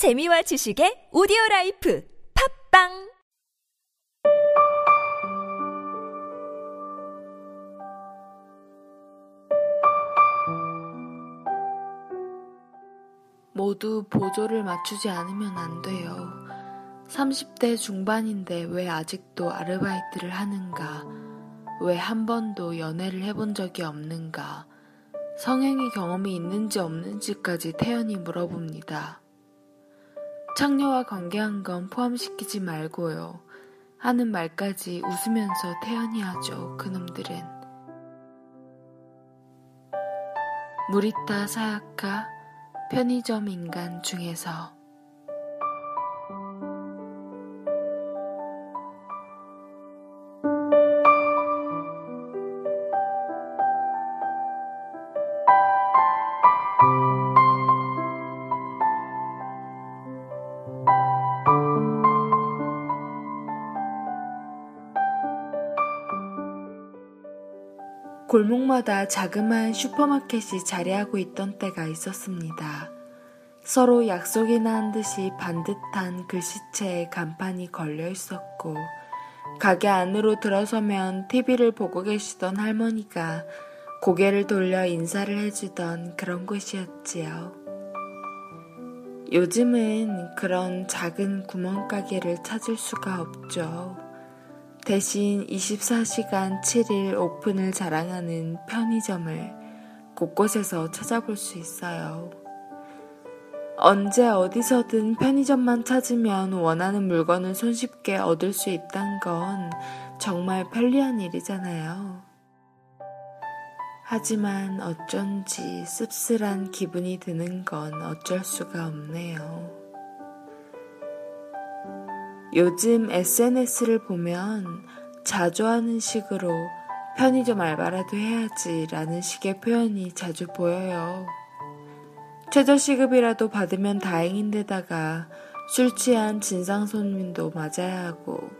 재미와 지식의 오디오 라이프 팝빵 모두 보조를 맞추지 않으면 안 돼요. 30대 중반인데 왜 아직도 아르바이트를 하는가? 왜 한 번도 연애를 해본 적이 없는가? 성행위 경험이 있는지 없는지까지 태연이 물어봅니다. 창녀와 관계한 건 포함시키지 말고요. 하는 말까지 웃으면서 태연이 하죠. 그놈들은. 무리타 사야카 편의점 인간 중에서 골목마다 자그마한 슈퍼마켓이 자리하고 있던 때가 있었습니다. 서로 약속이나 한 듯이 반듯한 글씨체에 간판이 걸려 있었고, 가게 안으로 들어서면 TV를 보고 계시던 할머니가 고개를 돌려 인사를 해주던 그런 곳이었지요. 요즘은 그런 작은 구멍가게를 찾을 수가 없죠. 대신 24시간 7일 오픈을 자랑하는 편의점을 곳곳에서 찾아볼 수 있어요. 언제 어디서든 편의점만 찾으면 원하는 물건을 손쉽게 얻을 수 있단 건 정말 편리한 일이잖아요. 하지만 어쩐지 씁쓸한 기분이 드는 건 어쩔 수가 없네요. 요즘 SNS를 보면 자주 하는 식으로 편의점 알바라도 해야지 라는 식의 표현이 자주 보여요. 최저시급이라도 받으면 다행인데다가 술 취한 진상 손님도 맞아야 하고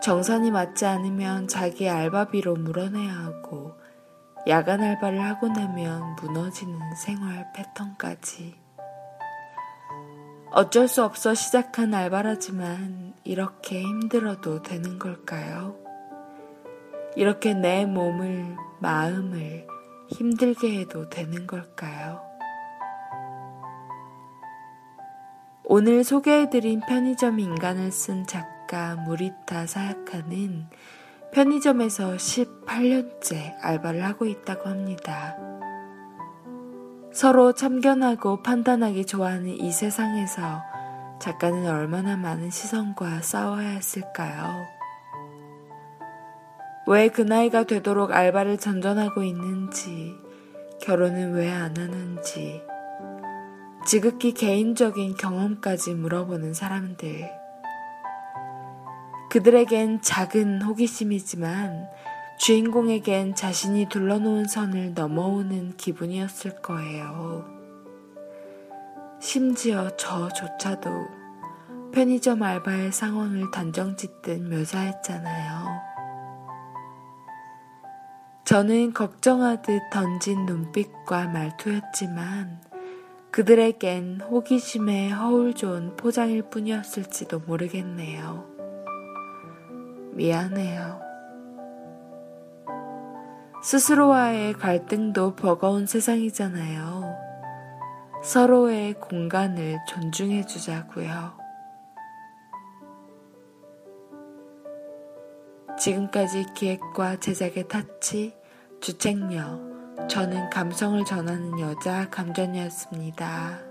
정산이 맞지 않으면 자기 알바비로 물어내야 하고 야간 알바를 하고 나면 무너지는 생활 패턴까지. 어쩔 수 없어 시작한 알바라지만 이렇게 힘들어도 되는 걸까요? 이렇게 내 몸을, 마음을 힘들게 해도 되는 걸까요? 오늘 소개해드린 편의점 인간을 쓴 작가 무리타 사야카는 편의점에서 18년째 알바를 하고 있다고 합니다. 서로 참견하고 판단하기 좋아하는 이 세상에서 작가는 얼마나 많은 시선과 싸워야 했을까요? 왜 그 나이가 되도록 알바를 전전하고 있는지, 결혼은 왜 안 하는지, 지극히 개인적인 경험까지 물어보는 사람들. 그들에겐 작은 호기심이지만 주인공에겐 자신이 둘러놓은 선을 넘어오는 기분이었을 거예요. 심지어 저조차도 편의점 알바의 상황을 단정 짓듯 묘사했잖아요. 저는 걱정하듯 던진 눈빛과 말투였지만 그들에겐 호기심에 허울 좋은 포장일 뿐이었을지도 모르겠네요. 미안해요. 스스로와의 갈등도 버거운 세상이잖아요. 서로의 공간을 존중해 주자고요. 지금까지 기획과 제작의 타치, 주책녀, 저는 감성을 전하는 여자 감전이었습니다.